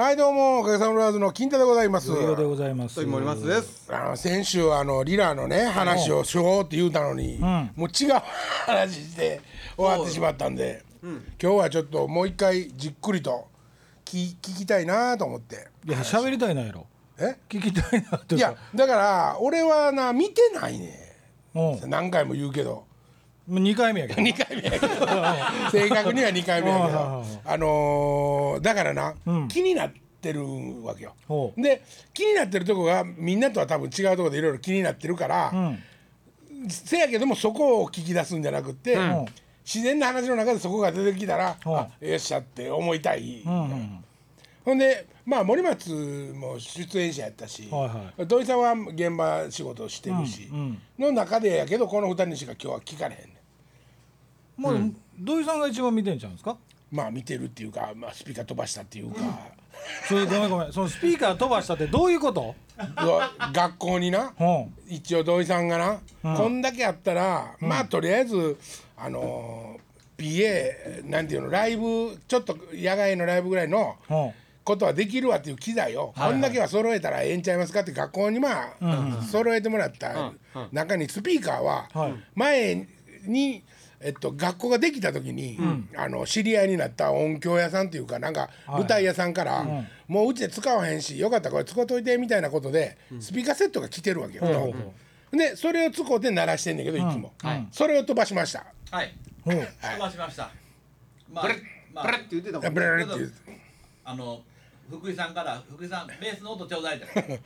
はいどうもおかげさまブラザーズの金太でございます。上でございます。森松です。あの先週あのリラのね話をしようって言うたのに、もう違う話して終わってしまったんで、今日はちょっともう一回じっくりと聞聞きたいなと思って。いや喋りたいなやろ。え？聞きたいなといやだから俺はな見てないねうん。何回も言うけどもう二回目やけど。2回目やけど。正確には2回目やけど。はいあのーだからな、うん。気になってるわけよ。で気になってるとこがみんなとは多分違うところでいろいろ気になってるから、うん。せやけどもそこを聞き出すんじゃなくて、ん。自然な話の中でそこが出てきたら、う。んあよっしゃって思いたい、うんうん。ほんでまあ森松も出演者やったし、はいは土井さんは現場仕事をしてるし、うんうんの中でやけどこの二人にしか今日は聞かれへんねんもう土井さんが一番見てんちゃうんですか？まあ見てるっていうか、まあ、スピーカー飛ばしたっていうか、それごめんごめん。そのスピーカー飛ばしたってどういうこと？学校になうん。一応土井さんがな、こんだけあったら、まあとりあえずあのー PA なんていうのライブちょっと野外のライブぐらいのうん。ことはできるわっていう機材を、こんだけは揃えたらええんちゃいますかって学校にまあ、揃えてもらった中にスピーカーははい。前に、えっと、学校ができた時に、あの知り合いになった音響屋さんっていうかなんか舞台屋さんから、もううちで使わへんしよかったらこれ使うといてみたいなことで、スピーカーセットが来てるわけよ。ほうでそれを使うて鳴らしてんねんけどいつも、それを飛ばしました。はい。飛ばしました。まあブレッ、まあブレッって言ってたもん。ブね。レブレって言うあの福井さんから福井さんベースの音ちょうだいって。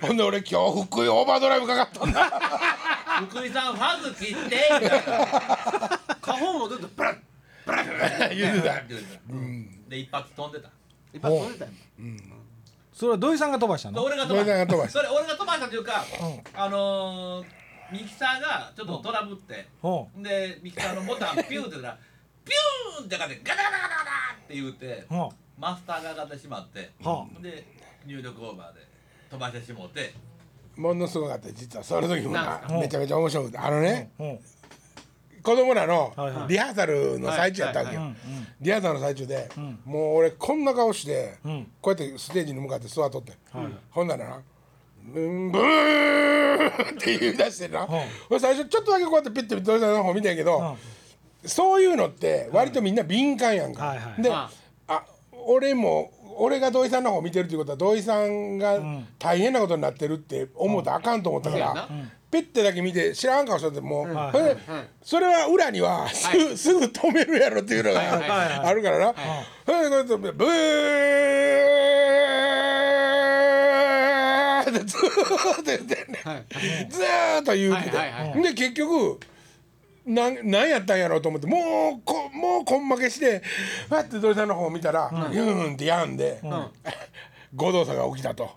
ほんで俺今日福井オーバードライブかかったんだ福井さんファズ切ってみたいな。花本もずっとブラッブラッ言うてたって言うてたで一発飛んでた。いっぱい飛んでたよ。それは土井さんが飛ばしたでの？俺が飛ば飛ばしたそれ俺が飛ばしたというか、あのーミキサーがちょっとトラブって、ほでミキサーのボタンピューって言ったらピューンってかってガタガタガタガタって言うてう。ほマスターが上がってしまって、はで入力オーバーで飛ばしてしもうて。ものすごかった実はその時もな。うん。めちゃめちゃ面白くて。あのねう。ほ子供らのはいはい。リハーサルの最中やったわけよ。はいはいリハーサルの最中でもう俺こんな顔してん。こうやってステージに向かって座っとって。はいほんならなブンブーンって言い出してな。俺最初ちょっとだけこうやってピッて土井さんの方見たんやけどそういうのって割とみんな敏感やんか。はいはいではあ俺も俺が土井さんの方見てるっていうことは土井さんが大変なことになってるって思うとあかんと思ったから、うんペッてだけ見て知らん顔しとってもう、はいそれでそれは裏にはすぐ,、すぐ止めるやろっていうのがはいはいはい。あるからな。それでこうやってブーってずーっと言ってんねはい。ずーっと言うてて、はいはいはで結局なんなんやったんやろうと思ってもうこもうこん負けしてパッて土井さんの方を見たら、ユーンってやんで、誤動作が起きたと、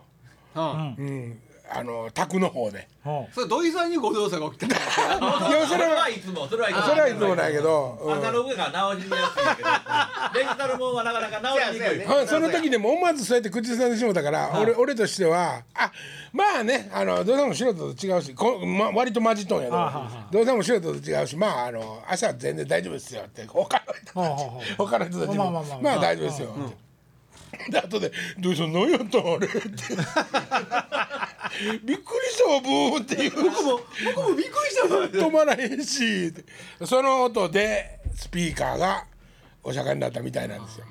うん。うん、あの宅の方で。それ土井さんにご動作が起きた。いやそれはそれはいつもそれはいつも。それはいつもないけど、うん。アナログが直しにやすいけど。デジタルもんはなかなか直しにくい。その時でも思わずそうやって口ずさんでしもうたから、俺俺としてはあまあねあの土井さんも素人と違うしこ、ま、割とマジトンやで土井さんも素人と違うしまああの明日は全然大丈夫ですよって他の人はあはあはあ他の人たちもまあまあまあまあ。大丈夫ですよって。で後で「土井さん何やったんあれ」って「びっくりしたわブーン」っていう僕も僕もびっくりしたわ。止まらへんしその音でスピーカーがお釈迦になったみたいなんですよ。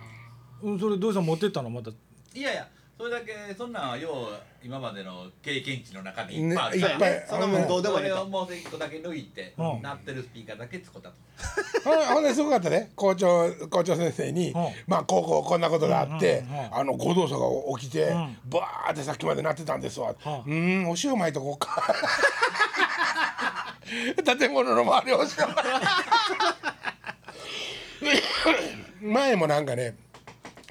う。うんそれ土井さん持ってったの？また。いやいやそれだけそんなんはよう今までの経験値の中にいねっぱいあるいっぱい。そんなもんどうでもそれいいと。をもう一個だけ抜いてうん。鳴ってるスピーカーだけ使ったと。ほ んほんですごかったね。校長校長先生に、うん。まあこうこうこんなことがあって、うんうんうんあの誤動作が起きて、ん。バーってさっきまでなってたんですわ、うはあーんお塩巻いとこうか。建物の周りをお塩巻い前もなんかね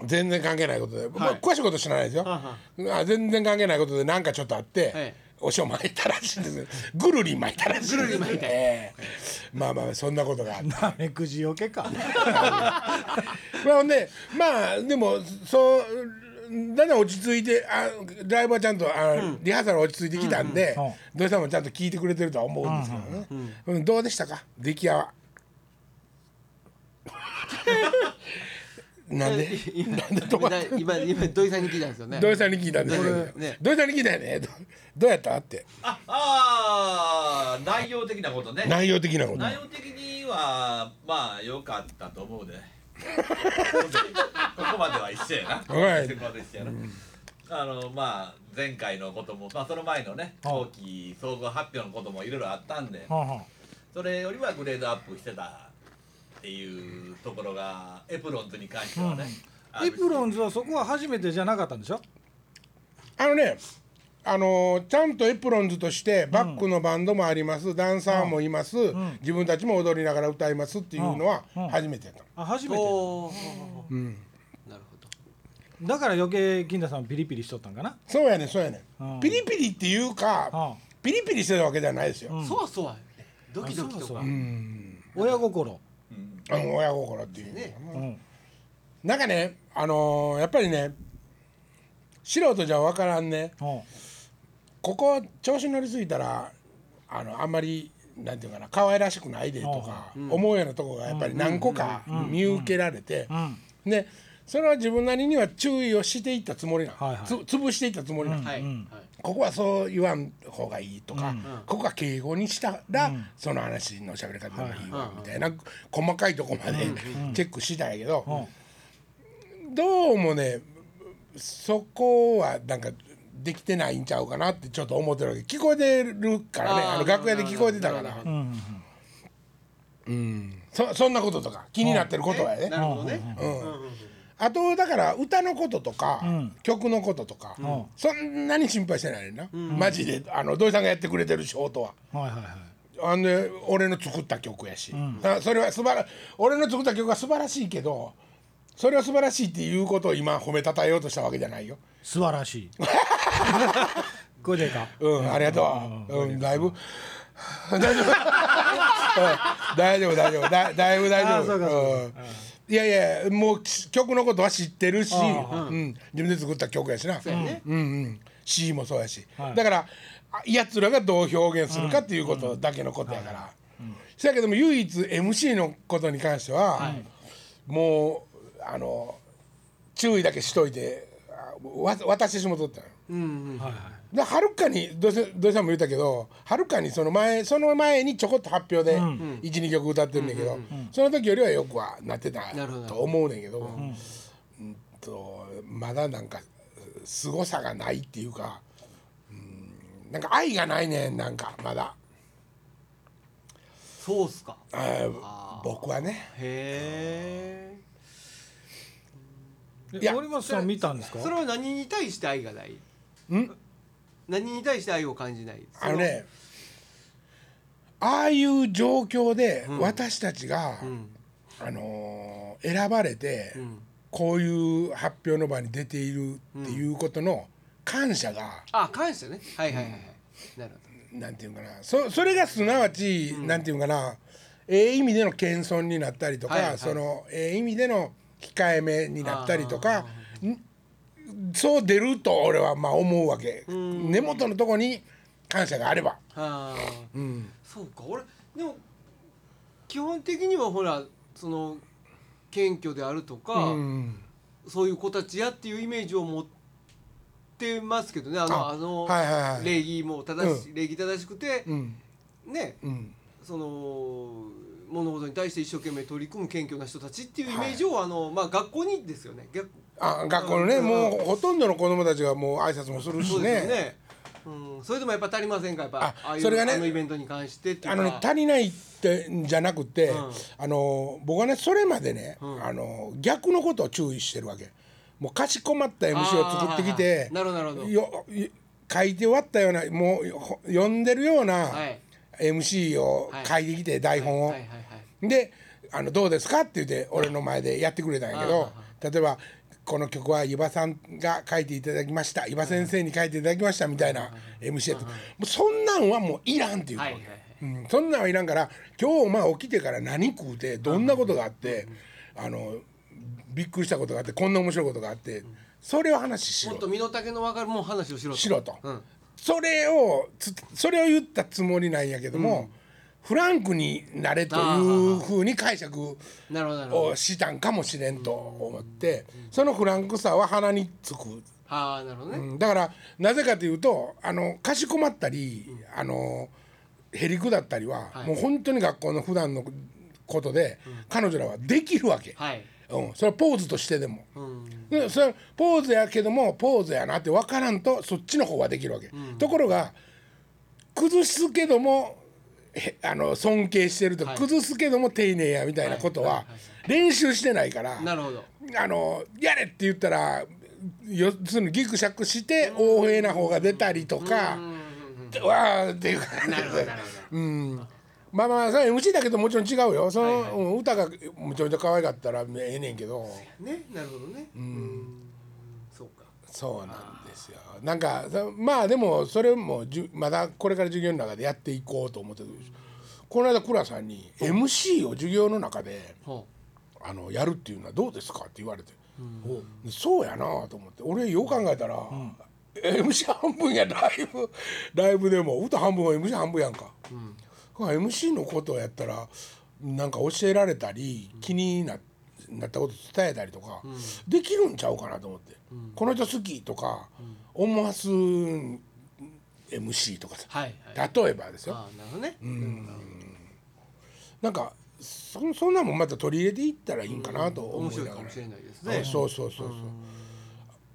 全然関係ないことで、まあ、詳しいこと知らないですよ、はあ全然関係ないことでなんかちょっとあって、えお塩巻いたらしいんです ぐるり巻いたらしいんですぐるり巻いたええ。まあまあそんなことがあって。なめくじよけか。まあほんでまあでもそうだんだん落ち着いてあライブはちゃんとあ、リハーサル落ち着いてきたんで、うんうん土井さんもちゃんと聞いてくれてるとは思うんですけどね、うんどうでしたか？出来は なんで？今なんで止まった？今今土井さんに聞いたんですよね。土井さんに聞いたんですよ。ね。土井さんに聞いたよね。どどうやった？って。ああー内容的なことね。内容的なこと。内容的にはまあ良かったと思うで。ここまでは一緒やな、はい。ここまで一緒やな、あのまあ前回のことも、まあ、その前のねはあ後期総合発表のこともいろいろあったんではあはそれよりはグレードアップしてたっていうところがエプロンズに関してはね、エプロンズはそこは初めてじゃなかったんでしょ？あのねあのーちゃんとエプロンズとしてバックのバンドもあります、ダンサーもいます、ん。自分たちも踊りながら歌いますっていうのはうん。初めてやった、あ初めておーうん、なるほど。だから余計金田さんピリピリしとったんかな？そうやねそうやね、うん。ピリピリっていうか、あピリピリしてたわけじゃないですよ、うん。そうそうやドキドキとか。あそうそう。うん。親心あの親心っていう、ね。うん。なんかねあのーやっぱりね素人じゃ分からんね。うん。ここ調子乗りすぎたらあのあんまりなんていうかな可愛らしくないでとか思うようなとこがやっぱり何個か見受けられて。うん。でそれは自分なりには注意をしていったつもりなの、はいはい。つ潰していったつもりなの、はい、うん。はい。ここはそう言わん方がいいとか、ここは敬語にしたら、その話の喋り方がいいわみたいな細かいとこまでチェックしたんやけど、どうもねそこはなんかできてないんちゃうかなってちょっと思ってるわけ。聞こえてるからね。あの楽屋で聞こえてたから。うん。そそんなこととか気になってることはね。なるほどね、あとだから歌のこととか、ん。曲のこととか、ん。そんなに心配してないな、マジであの土井さんがやってくれてる仕事は。はいはいはい。あんで俺の作った曲やし、あそれは素晴ら俺の作った曲は素晴らしいけどそれは素晴らしいっていうことを今褒めたたえようとしたわけじゃないよ。素晴らしい。これでか。うん、ありがとう。うん、だいぶ。大丈夫。うん。大丈夫、大丈夫、だ、だいぶ大丈夫。いやいや、もう曲のことは知ってるし、あうん、自分で作った曲やしな。ね。うん。うん、詩もそうやし、はい。だからあ奴らがどう表現するかっていうことだけのことやから、そやけども唯一 MC のことに関しては、もうあの注意だけしといてあわ渡してしもとったようんうん。はいはいではるかに土井さん土井さんも言ったけどはるかにその前その前にちょこっと発表で12曲歌ってるんだけど、その時よりはよくはなってたと思うねんけど、うん。とまだなんか凄さがないっていうか、うん、なんか愛がないねんなんかまだ。そうっすか。僕はね。へええいや。森本さん見たんですか？それは何に対して愛がない？ん？何に対して愛を感じない？あのねああいう状況で私たちが、ん。あのー選ばれて、ん。こういう発表の場に出ているっていうことの感謝が、あ感謝ね。はいはいはいはい。なるほなんていうかな。そそれがすなわち、なんていうかな。ええ意味での謙遜になったりとか、はいはいそのええ意味での控えめになったりとかんそう出ると俺はまあ思うわけ。根元のとこに感謝があれば。どああうん。そうか。俺でも基本的にはほらその謙虚であるとか、うん。そういう子たちやっていうイメージを持ってますけどね。あのああの、はいはいはい。礼儀も正し、礼儀正しくて、うん。ね。うん。その物事に対して一生懸命取り組む謙虚な人たちっていうイメージを、あのまあ学校にですよね。逆あ学校のね、うん。もうほとんどの子供たちがもう挨拶もするしそうですよね。ね。うん、それでもやっぱ足りませんか？やっぱあああいうそれがねあのイベントに関してっていうあかのね足りないってんじゃなくて、うん。あの僕はねそれまでね、ん。あの逆のことを注意してるわけ。もうかしこまった MC を作ってきてあーなるほどなるほど。よい書いて終わったようなもうほ読んでるようなはい。MC を書いてきて、台本を。はいはいはいであの「どうですか?」って言って俺の前でやってくれたんやけど例えば「この曲は湯葉さんが書いていただきました。湯葉先生に書いていただきました」みたいな MC やってもうそんなんはもういらんっていう。うん、そんなんはいらんから今日まあ起きてから何食うてどんなことがあってあのびっくりしたことがあってこんな面白いことがあってそれを話しろもっと身の丈の分かるもう話をしろと。しろと。うん。それをつそれを言ったつもりなんやけども、フランクになれというふうに解釈をしたんかもしれんと思ってそのフランクさは鼻につく。ああなるほどね、うんだからなぜかというとあのかしこまったり、あのへりくだったりは、はい。もう本当に学校の普段のことで、彼女らはできるわけ、はい。うん、それはポーズとしてでも。うん。でそれポーズやけどもポーズやなって分からんとそっちの方はできるわけ、ところが崩すけどもへあの尊敬してると崩すけども丁寧やみたいなことは練習してないから、なるほど。あのやれって言ったら要するにギクシャクして横柄な方が出たりとか、わーっていう感じで。うん。まあまあそれ MC だけどもちろん違うよ。その、うん歌がむちゃむちゃ可愛かったらええねんけど。どねなるほどね。うん。そうか。そうなんですよ。なんかそまあでもそれもじゅまだこれから授業の中でやっていこうと思ってるこの間倉さんに MC を授業の中でほあのやるっていうのはどうですかって言われて、でそうやなと思って。俺よう考えたら、MC 半分やライブ。ライブでも歌半分は MC 半分やんか、これ MC のことをやったらなんか教えられたり気にななったこと伝えたりとか、できるんちゃうかなと思って、この人好きとか思わす MC とかさ。うはいはい。例えばですよ。ああなるほどね。なんかそそんなもんまた取り入れていったらいいんかなと思面いながら。白いかもしれないですあね。そうそうそうそう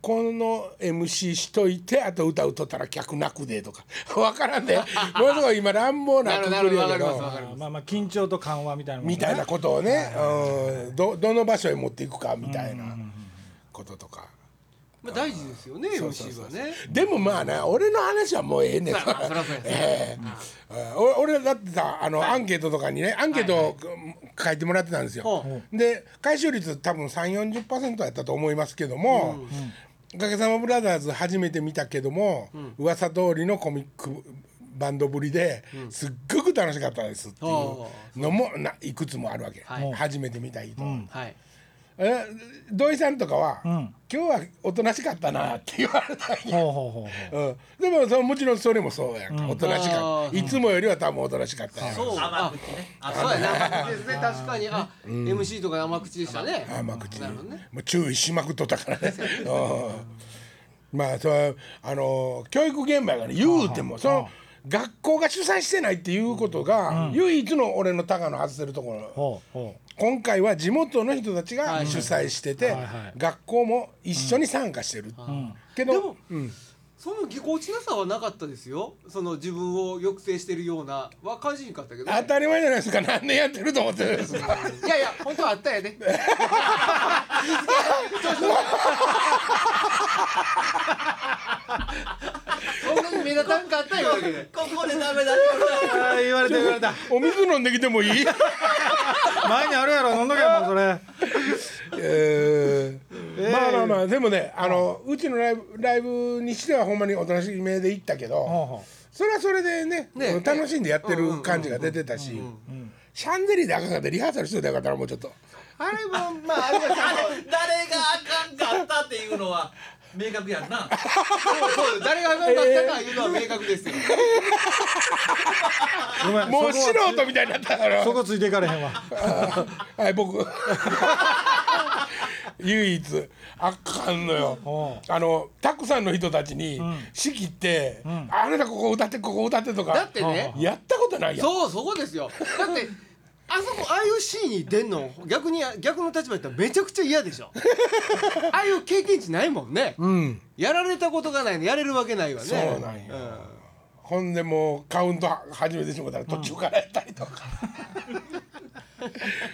この MC しといてあと歌うとったら客泣くでとか。分からんで。ものすごい今乱暴なくくりやけなるほどまあまあ緊張と緩和みたいなねみたいなことをねうん。どどの場所へ持っていくかみたいなこととか。まあ大事ですよね MC はね。でもまあね俺の話はもうええねん。ええ。俺俺だってさあの、アンケートとかにねアンケートを書いてもらってたんですよ。ほで回収率多分3 4 0やったと思いますけども「おかげさまブラザーズ」初めて見たけども、噂通りのコミックバンドぶりですっごく楽しかったですっていう。のもないくつもあるわけ、はい。初めて見た人。はいえ土井さんとかは、ん。今日はおとなしかったな」って言われたんや。ほうほうほうほう。うん、でもそのもちろんそれもそうやんか、おとなしかった。いつもよりは多分おとなしかったやん。そう。甘あ口ね。そうやな。甘口ですね。確かに。あ MC とか甘口でしたね。甘口なるほどね。もう注意しまくっとったからね。うん。まあそれはあの教育現場がね言うてもその学校が主催してないっていうことが、唯一の俺の高野外せるところ。ほうほ今回は地元の人たちはい。が主催してて、はいはい。学校も一緒に参加してる、けどでもうん、そのぎこちなさはなかったですよ。その自分を抑制してるようなは感じにかったけど。ね当たり前じゃないですか。何年やってると思ってるんですか。いやいや本当はあったやで そんなに目立たんかったよ。ここでダメだ。言われた。言われた。お水飲んできてもいい？前にあるやろ飲んどけよもうそれ。えー。まあまあまあでもねあのうちのライブライブにしてはほんまにおとなしい目で行ったけどそれはそれでねね。楽しんでやってる感じが出てたしシャンデリーで赤かってリハーサルしてたらよかったらもうちょっと。あれもまああれはあれ誰があかんかったっていうのは明確やんな。そうそう誰が何だったかいうのは明確ですよ。う ごめんもう素人みたいになったから そこついていかれへんわ。はい僕。唯一。あかんのよ。ほあのたくさんの人たちに仕切ってあなたここ歌ってここ歌ってとか。だってね。やったことないやん。そうそこですよ。だってあそこああいうシーンに出んの逆に逆の立場やったらめちゃくちゃ嫌でしょ。ああいう経験値ないもんね、うん。やられたことがないのやれるわけないわね。そうなんよほんでもうカウント始めてしまったら途中からやったりとか、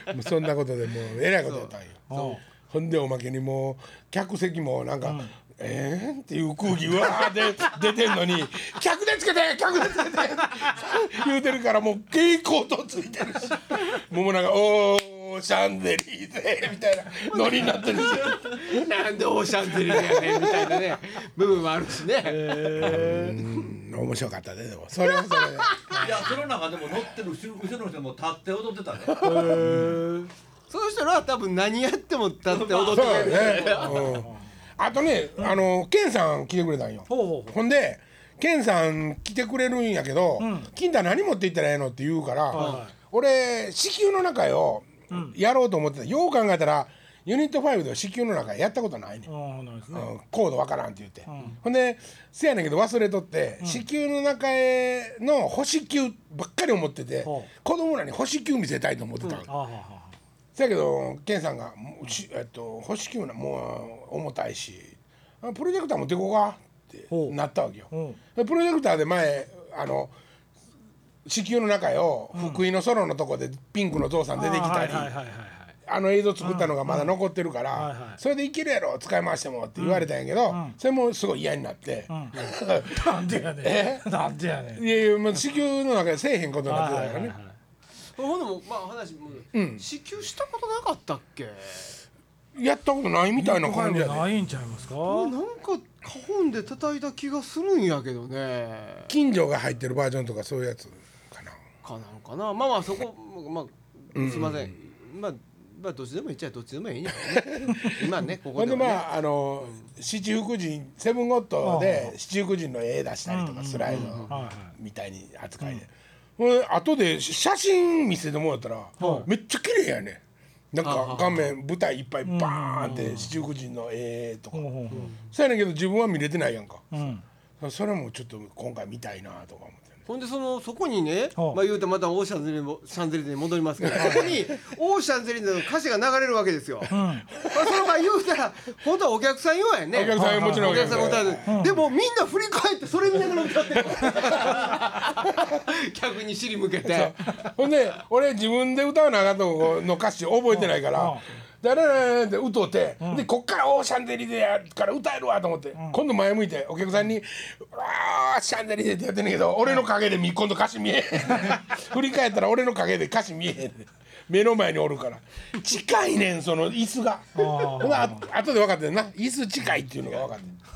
もうそんなことでもうえらいことやったんよ。ほほんでおまけにもう客席もなんか、えーんっていう空気うわーで出てんのに「客でつけて客でつけて」言うてるからもう蛍光灯ついてるし。もうなんか「おーシャンデリーで」みたいなノリになってるし。なんでオーシャンデリーやねんみたいなね。部分もあるしね、うん。面白かったねでも。それはそれで。いやその中でも乗ってる後ろ後ろの人も立って踊ってたね。その人らは多分何やっても立って踊ってそうくれる。やね、うん、あとね、あのケンさん来てくれたんよ。うほんでケンさん来てくれるんやけど「金太何持って行ったらええの?」って言うから、はい俺子宮の中をやろうと思ってた、よう考えたらユニット5では子宮の中やったことないねん、コードわからんって言って、ほんでせやねんけど忘れとって、子宮の中への星球ばっかり思ってて、ほ子供らに星球見せたいと思ってたせやけどケンさんがえっと「星球なもう重たいしあプロジェクター持ってこうか」ってなったわけよ。うん。でプロジェクターで前あの子宮の中よ福井のソロのとこでピンクのゾウさん出てきたりあの映像作ったのがまだ残ってるかはいらはい。それでいけるやろ使い回してもって言われたんやけどそれもすごい嫌になって。なんでやねえ？んなんでやねん。いやいやもう子宮の中でせえへんことになってたからね。ほんでもまあ話も支給したことなかったっけ？やったことないみたいな感じやで。ないんちゃいますか？なんか花本で叩いた気がするんやけどね。近所が入ってるバージョンとかそういうやつかな。かなんかな。まあまあそこまあすいません。まあまあどっちでもいいっちゃどっちでもいいんやけどね。今ねここではね。まああの七福神セブンゴッドで七福神の絵出したりとかスライドみたいに扱いで、ほんで後で写真見せてもらったら、めっちゃ綺麗やね。なんか画面舞台いっぱいバーンって七福神の絵とか、そうやねんけど自分は見れてないやんか、ううん。それもちょっと今回見たいなとか思って。ねほんでそのそこにね、はあまあ言うてまたオーシャンゼリゼもシャンゼリゼに戻りますけどそこにオーシャンゼリゼの歌詞が流れるわけですよ。まあそれまあ言うたら本当はお客さん用やね。お客さんもちろんお客さん。が歌う。うでもみんな振り返ってそれ見ながら歌ってる。客に尻向けて。ほんで俺自分で歌わなあかんとこの歌詞覚えてないからうん「誰々って歌うて、でこっから「オーシャンデリゼやから歌えるわ」と思って、今度前向いてお客さんに「あーシャンデリゼ」ってやってんねんけど俺の陰で今度歌詞見えへん振り返ったら俺の陰で歌詞見えへん目の前におるから近いねんその椅子があ後で分かってんな椅子近いっていうのが分かってん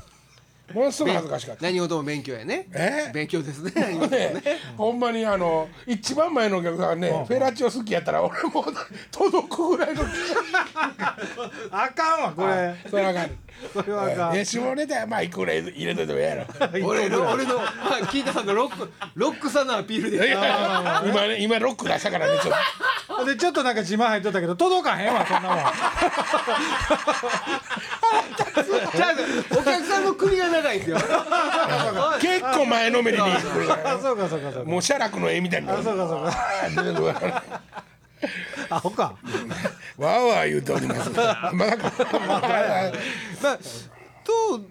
ものすごい恥ずかしかった。何事も勉強やね。え？勉強ですね。何事もね。ね、ほんまにあの一番前のお客さんがね、フェラチオ好きやったら俺も届くぐらいの あかんわこれ。それあかん。それはあかん。え下ネタやまあいくら入れといてもええやろ。俺の俺のさんのロックロックさのアピールで。今ね今ロック出したからねちょっでちょっとなんか自慢入っとったけど届かへんわそんなもん。じゃあお客さんの首が長いですよ。と 結構前のめりに。そうかそうかそうか。もう写楽の絵みたいになる。そうかそうか。アホか。わーわー言うております。まだかまあと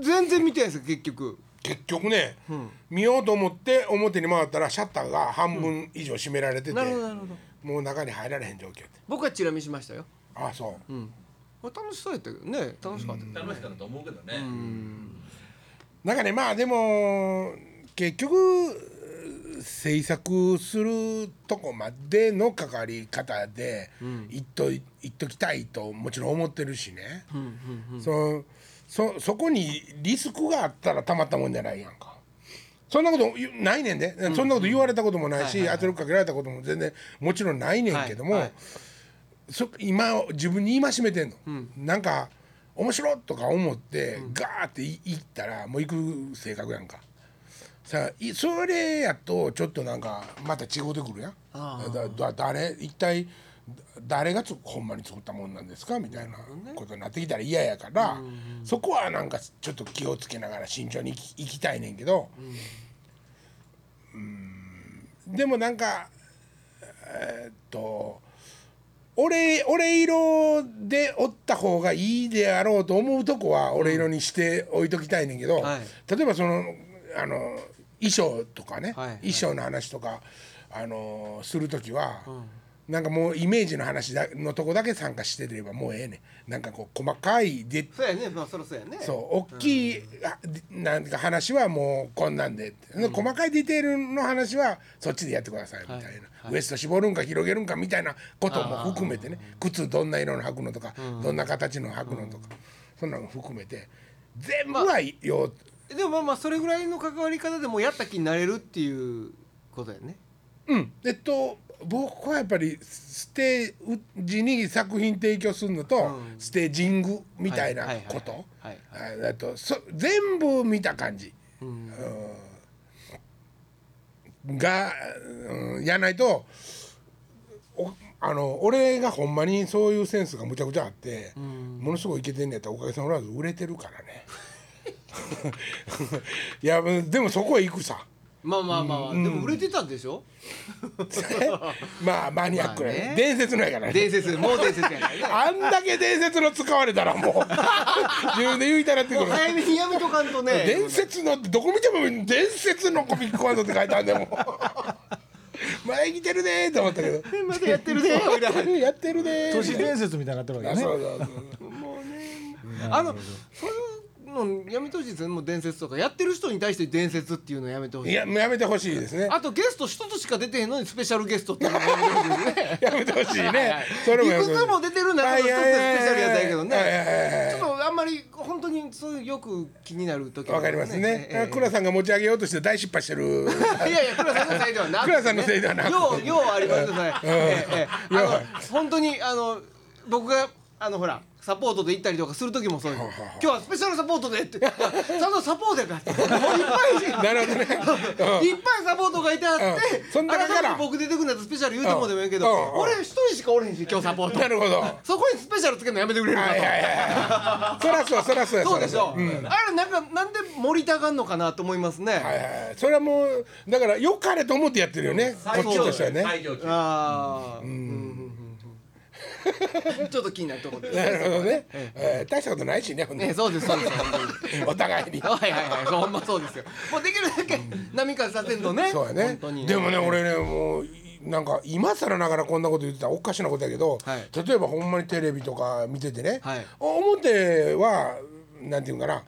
全然見てないですよ結局。結局ね、見ようと思って表に回ったらシャッターが半分以上閉められてて、なるほどなるほど。もう中に入られへん状況って。僕はチラ見しましたよ。ああそう、これ楽しそうやったけどね。楽しかった、楽しかったと思うけどね、なんかねまあでも結局制作するとこまでの関わり方で言っとい言っときたいともちろん思ってるしね、そそそこにリスクがあったらたまったもんじゃないやんか。そんなことないねんで、そんなこと言われたこともないし、圧力かけられたことも全然もちろんないねんけども、今自分に戒めてんの、なんか面白いとか思って、ガーっていいったらもう行く性格やんか。さあいそれやとちょっとなんかまた違うてくるやん。だだ誰一体誰がつほんまに作ったもんなんですか？みたいなことになってきたら嫌やから、そこはなんかちょっと気をつけながら慎重にいきたいねんけど、うん。でもなんかえーっと俺俺色でおった方がいいであろうと思うとこは俺色にして置いときたいねんけど、はい。例えばそのあの衣装とかね、はい。はい衣装の話とかあのする時は、なんかもうイメージの話だのとこだけ参加してればもうええねん。なんかこう細かいでそうやね。まあそろそろやね。そう大きい、あなんか話はもうこんなんでって、細かいディテールの話はそっちでやってくださいみたいな、ウエスト絞るんか広げるんかみたいなことも含めてね。靴どんな色の履くのとか、どんな形の履くのとか、そんなの含めて。全部はよう、でもまあまあそれぐらいの関わり方でもうやった気になれるっていうことやね。うん。えっと僕はやっぱりステージに作品提供するのと、うん。ステージングみたいなこと。はいああとそ全部見た感じ。うん。が、うん、やないとおあの俺がほんまにそういうセンスがむちゃくちゃあって、ものすごいイケてんねやったらおかげさまで売れてるからね。いやでもそこへ行くさまあまあまあ、でも売れてたんでしょ？まあマニアックやね,、まあね。伝説のやからね。伝説もう伝説やからね。あんだけ伝説の使われたらもう 自分で言いたらってくる早めにやめとかんとね。伝説のってどこ見ても伝説のコミックバンドって書いてあるんでもう。前来てるねーと思ったけど。まだやってるねやってるねー。都市伝説みたいになってるわけね。そうそうそうもうねあのそういうのやめてほしいですよねもう伝説とかやってる人に対して伝説っていうのやめてほしい。いやもうやめてほしいですね。あとゲスト一つしか出てへんのにスペシャルゲストっていうのも やめてほしいですね。やめてほしいはいはねいそれもいい。くつも出てる中の一つでスペシャルやったけどね。ちょっとあんまり本当にそういうよく気になる時わかりますね。ええ倉さんが持ち上げようとして大失敗してる。いやいや倉さんのせいではなくて、ね、倉さんのせいではなくてようようありますね、ええええ。あよう。の本当にあの僕があのほらサポートで行ったりとかする時もそうですははは今日はスペシャルサポートでって。ちゃんとサポートやから。もういっぱいなるほどね。うんいっぱいサポートがいてあって、うん。そん中から改めて僕出てくるんだとスペシャル言うてもでもいいけど、俺一人しかおれへんし今日サポート。なるほど。はいそこにスペシャルつけるのやめてくれるかと、はいはいはい。そらそうそらそうや。そうでしょ、うん。あれなんかなんで盛りたがんのかなと思いますね、はいはいそれはもうだからよかれと思ってやってるよね。こっちとしてはね。最上級。ああ、うん ちょっと気になるところで。す。なるほどね、えー大したことないしねほんでね、そうですそうです。本当に。お互いに。はいはいはい、そうほんまそうですよ。もうできるだけ波風させんとね。そうやね。本当に。でもね俺ねもうなんか今更ながらこんなこと言ってたらおかしなことやけど、はい。例えばほんまにテレビとか見ててね、はい。表はなんていうんかな。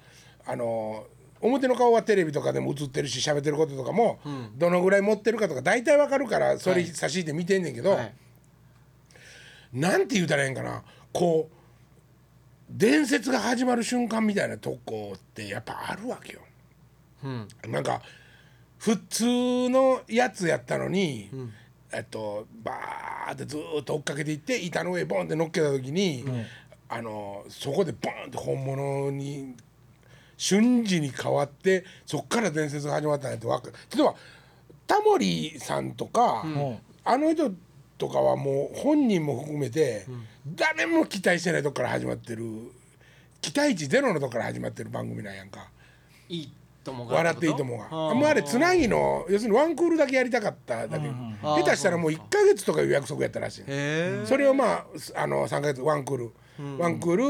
あの表の顔はテレビとかでも映ってるし喋ってることとかも、どのぐらい持ってるかとか大体わかるからそれはい。差し引いて見てんねんけど、はい。なんて言うたらええんかな。こう伝説が始まる瞬間みたいなとこってやっぱあるわけよ。うん。なんか普通のやつやったのに、えっとバーってずーっと追っかけていって板の上ボンって乗っけた時に、あのそこでボンって本物に瞬時に変わってそっから伝説が始まったんやってわかる例えばタモリさんとか、ん。あの人とかはもう本人も含めて、誰も期待してないとこから始まってる。期待値ゼロのとこから始まってる番組なんやんか。いいともが。笑っていいともが。あー。もうあれつなぎの要するにワンクールだけやりたかっただけ、下手したらもう1か月とかいう約束やったらしい。それをまああの3か月ワンクール、ワンクール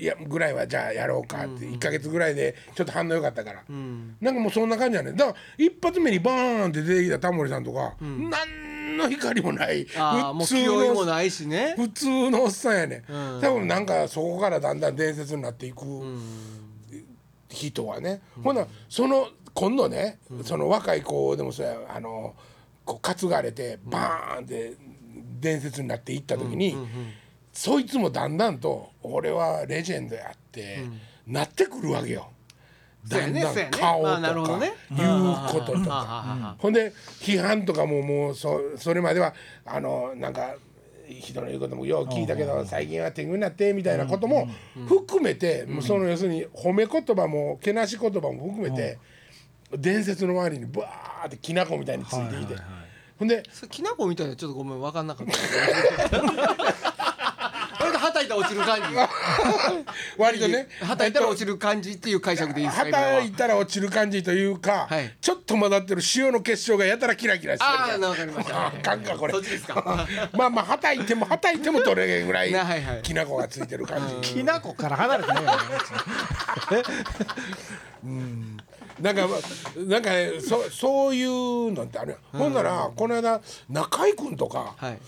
いやぐらいはじゃあやろうかって、1か月ぐらいでちょっと反応良かったから、なんかもうそんな感じやねだから一発目にバーンって出てきたタモリさんとか、何の光もない。ああ、もう気負いもないしね。普通のおっさんやね、うん。多分なんかそこからだんだん伝説になっていく人はね、ほなその今度ね、その若い子でもそうやあのこう担がれてバーンって伝説になっていった時に、そいつもだんだんと俺はレジェンドやって、なってくるわけよ。だんだん顔とかどね。言うこととか。ほんで批判とかももうそそれまではあのなんか人の言うこともよう聞いたけど最近は天狗になってみたいなことも含めてもうその要するに褒め言葉もけなし言葉も含めて伝説の周りにバーってきな粉みたいについていて。ほんできなこみたいなちょっとごめん分かんなかった。いたら落ちる感じ。割とねはたいたら落ちる感じっていう解釈でいいですか。はたいたら落ちる感じというか、はいちょっと混ざってる塩の結晶がやたらキラキラしてるああ、わかりました。あかんかこれそっちですか。まあまあはたいてもはたいてもどれぐらいねはいはいきな粉がついてる感じ。きな粉から離れてねなんかなんかねそそういうのってあるやんほんならこの間中居君とか、はい。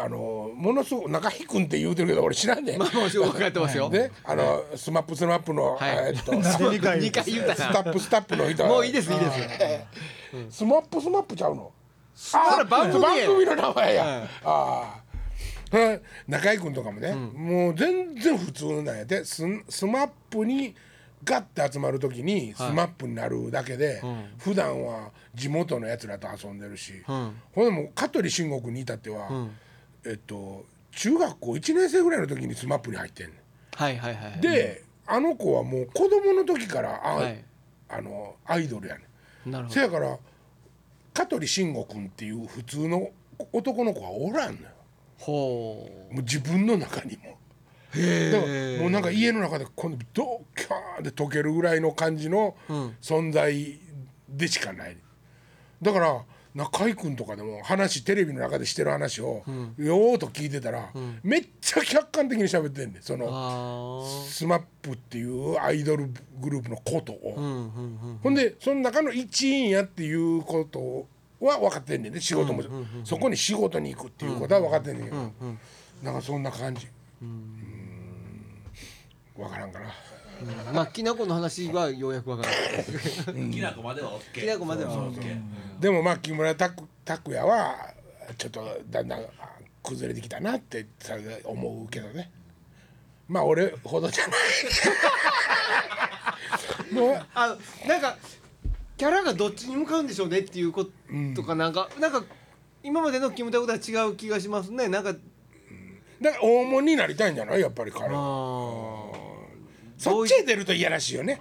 あのものすごく中居君って言うてるけど俺知らんねん。まあも分かってますよ。ね、あのスマップスマップの、はい。えっと回 二回言うたスタな。ップスタップの人。もういいですいいです。スマップスマップちゃうの？それ番組や。番組の名前や、はいああうん中居君とかもね、もう全然普通なんやでススマップにガッて集まる時にスマップになるだけで、普段は地元のやつらと遊んでるし、ん。ほんでもう香取慎吾君に至っては、えっと中学校1年生ぐらいの時にスマップに入ってんねん。はいはいはい。で、あの子はもう子供の時からあ、はい。あのアイドルやねん。なるほせやから香取慎吾君っていう普通の男の子はおらんのよ。ほもう自分の中にも。へだからもうなんか家の中でこのドキャーで溶けるぐらいの感じの存在でしかない、だから中居君とかでも話テレビの中でしてる話をよーっと聞いてたら、めっちゃ客観的に喋ってんねんそのあスマップっていうアイドルグループのことを、ほんでその中の一員やっていうことは分かってんねんね仕事も、そこに仕事に行くっていうことは分かってんねんけど、なんかそんな感じ。うん。分からんかなまあきなこの話はようやくわかる。きなこまでは OK きなこまではでもまあ木村拓拓哉はちょっとだんだんあ崩れてきたなってさ思うけどね。まあ俺ほどじゃない。もうあなんかキャラがどっちに向かうんでしょうねっていうことかなんか、なんか今までのキムタクとは違う気がしますね。なんかだから大物になりたいんじゃない？やっぱり彼あはーそっちへ出るといやらしいよね。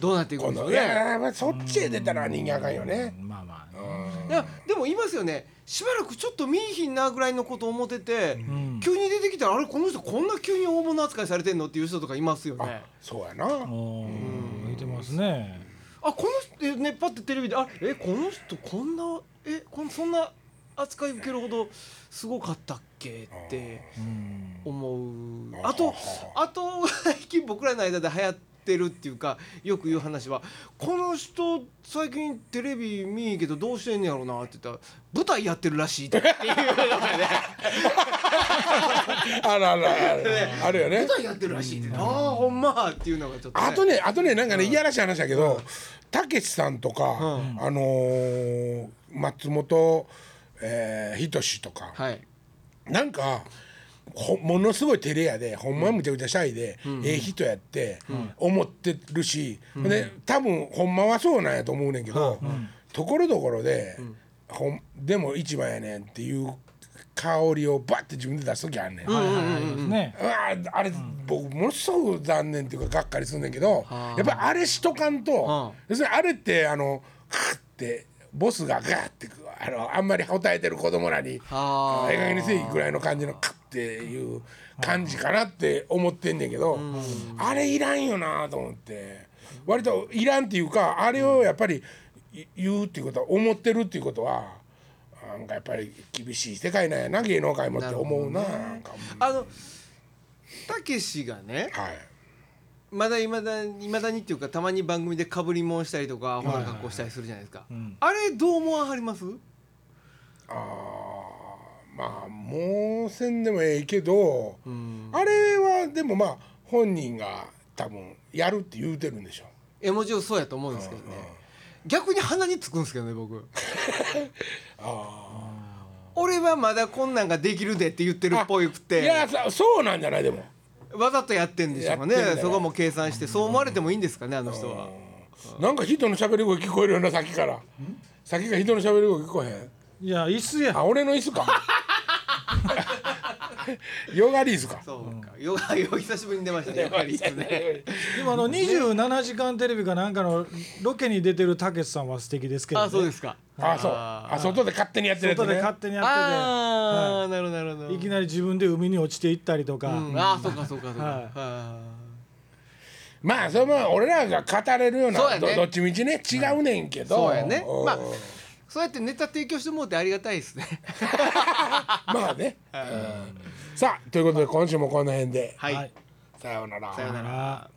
どうなっていくんでしょうね。やまあそっちへ出たら人間あかんよね。まあまあいやでも言いますよね。しばらくちょっと見えひんなぐらいのこと思ってて、ん。急に出てきたらあれこの人こんな急に大物扱いされてんのっていう人とかいますよね。そうやな。おー見てますね。あこの人ねパッてテレビであえこの人こんなえこんそんな扱い受けるほどすごかったっけってうん。思う。あとあと最近僕らの間で流行ってるっていうかよく言う話はこの人最近テレビ見んけどどうしてんねやろなって言ったら舞台やってるらしいっていうのがね。あるあるあるあるよね。舞台やってるらしいって。ああほんまっていうのがちょっと、ね、あとねあとねなんかねいやらしい話だけどたけしさんとかん。あのー松本えーひとしとか。はい。なんかほものすごい照れ屋で。ほんまはむちゃくちゃシャイで、ええ人やって思ってるし、で多分ほんまはそうなんやと思うねんけど、ところどころで、ほんでも一番やねんっていう香りをバッて自分で出す時あんねん。あれ、僕ものすごく残念っていうかがっかりするんだけどやっぱりあれしとかんと、要するにあれってあのカッてボスがガーってあのあんまり答えてる子供らにあ。ーええ加減にせいぐらいの感じのカッっていう感じかなって思ってんねんけど、あれいらんよなと思って割といらんっていうかあれをやっぱりい言うっていうことは思ってるっていうことはなんかやっぱり厳しい世界なんやな芸能界もって思うななんかあのたけしがねはい。まだいまだいまだにっていうかたまに番組でかぶりもんしたりとかアホな格好したりするじゃないですか、ん。あれどう思わはります？あーまあもうせんでもええけど、ん。あれはでもまあ本人が多分やるって言うてるんでしょ絵文字をそうやと思うんですけどね、逆に鼻につくんですけどね僕。俺はまだこんなんができるでって言ってるっぽいくいてやそそうなんじゃないでもわざとやってんでしょうかねそこも計算してそう思われてもいいんですかねあの人は。なんか人の喋り声聞こえるよなさっきから。さっきから人の喋り声聞こえへん。いや椅子や。あ俺の椅子か ヨガリーズか。そうか。よがよ久しぶりに出ましたねやっぱりですね。でもあの27時間テレビかなんかのロケに出てるたけしさんは素敵ですけど、ね、あそうですか。あそう。あ外で勝手にやってるやつ外でね勝手にやってああなるほどなるほど。てい。きなり自分で海に落ちていったりとか、うん。ああそうかそうかそうか。はい。はまあそれも俺らが語れるようなどどっちみちね。違うねんけど。そうやね。うんまあいそうやってネタ提供してもらってありがたいですね。まあね、うんさあということで今週もこの辺で、はい、はいさようなら。さようなら。あ